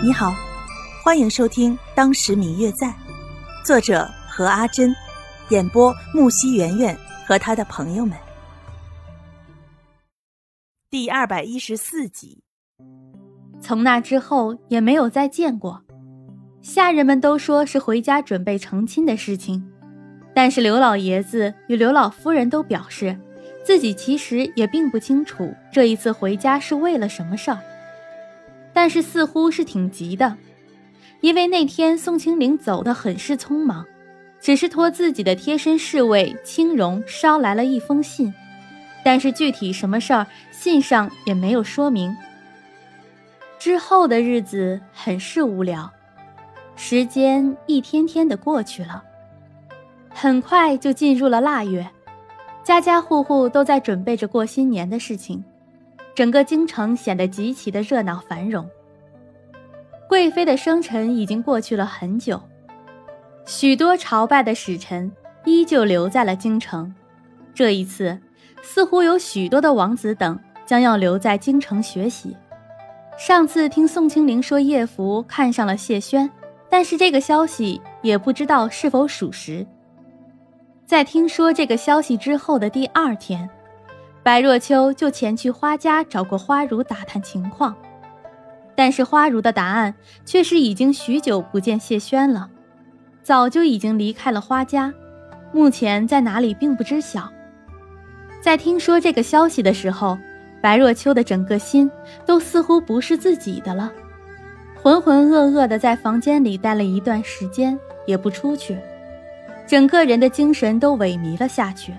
你好，欢迎收听《当时明月在》，作者何阿珍，演播木西圆圆和他的朋友们。第二百一十四集。从那之后也没有再见过。下人们都说是回家准备成亲的事情，但是刘老爷子与刘老夫人都表示，自己其实也并不清楚这一次回家是为了什么事儿。但是似乎是挺急的，因为那天宋清灵走得很是匆忙，只是托自己的贴身侍卫青荣捎来了一封信，但是具体什么事儿，信上也没有说明。之后的日子很是无聊，时间一天天的过去了，很快就进入了腊月，家家户户都在准备着过新年的事情。整个京城显得极其的热闹繁荣。贵妃的生辰已经过去了很久，许多朝拜的使臣依旧留在了京城。这一次，似乎有许多的王子等将要留在京城学习。上次听宋清灵说叶福看上了谢轩，但是这个消息也不知道是否属实。在听说这个消息之后的第二天。白若秋就前去花家找过花如打探情况，但是花如的答案却是已经许久不见谢轩了，早就已经离开了花家，目前在哪里并不知晓。在听说这个消息的时候，白若秋的整个心都似乎不是自己的了，浑浑噩噩的在房间里待了一段时间，也不出去，整个人的精神都萎靡了下去。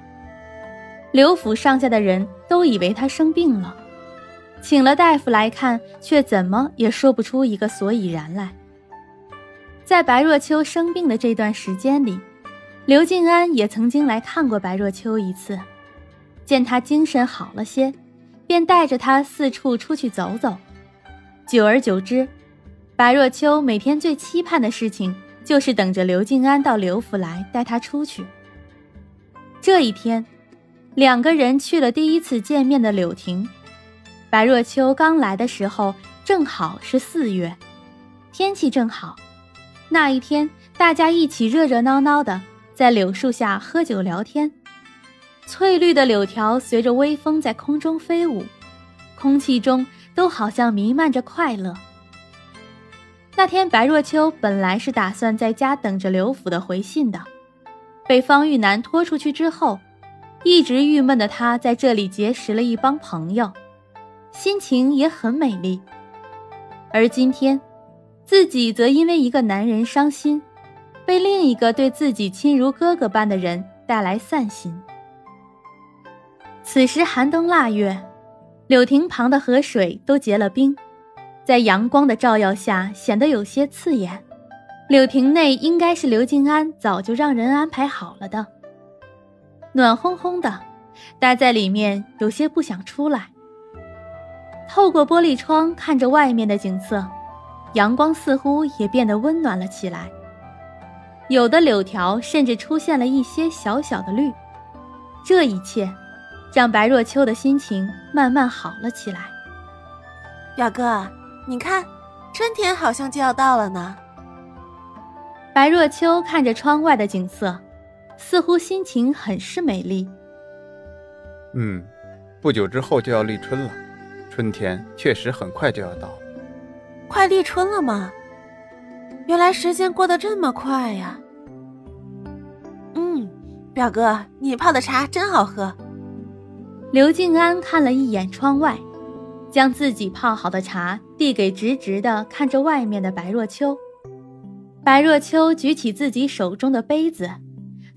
刘府上下的人都以为他生病了，请了大夫来看，却怎么也说不出一个所以然来。在白若秋生病的这段时间里，刘静安也曾经来看过白若秋一次，见他精神好了些，便带着他四处出去走走。久而久之，白若秋每天最期盼的事情就是等着刘静安到刘府来带他出去。这一天。两个人去了第一次见面的柳亭，白若秋刚来的时候正好是四月，天气正好。那一天，大家一起热热闹闹的在柳树下喝酒聊天，翠绿的柳条随着微风在空中飞舞，空气中都好像弥漫着快乐。那天，白若秋本来是打算在家等着刘府的回信的，被方玉楠拖出去之后。一直郁闷的他，在这里结识了一帮朋友，心情也很美丽。而今天，自己则因为一个男人伤心，被另一个对自己亲如哥哥般的人带来散心。此时寒冬腊月，柳亭旁的河水都结了冰，在阳光的照耀下显得有些刺眼。柳亭内应该是刘静安早就让人安排好了的。暖烘烘的，待在里面有些不想出来。透过玻璃窗看着外面的景色，阳光似乎也变得温暖了起来。有的柳条甚至出现了一些小小的绿。这一切，让白若秋的心情慢慢好了起来。表哥，你看，春天好像就要到了呢。白若秋看着窗外的景色。似乎心情很是美丽。嗯，不久之后就要立春了，春天确实很快就要到。快立春了吗？原来时间过得这么快呀！嗯，表哥，你泡的茶真好喝。刘静安看了一眼窗外，将自己泡好的茶递给直直的看着外面的白若秋。白若秋举起自己手中的杯子。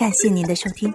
感谢您的收听。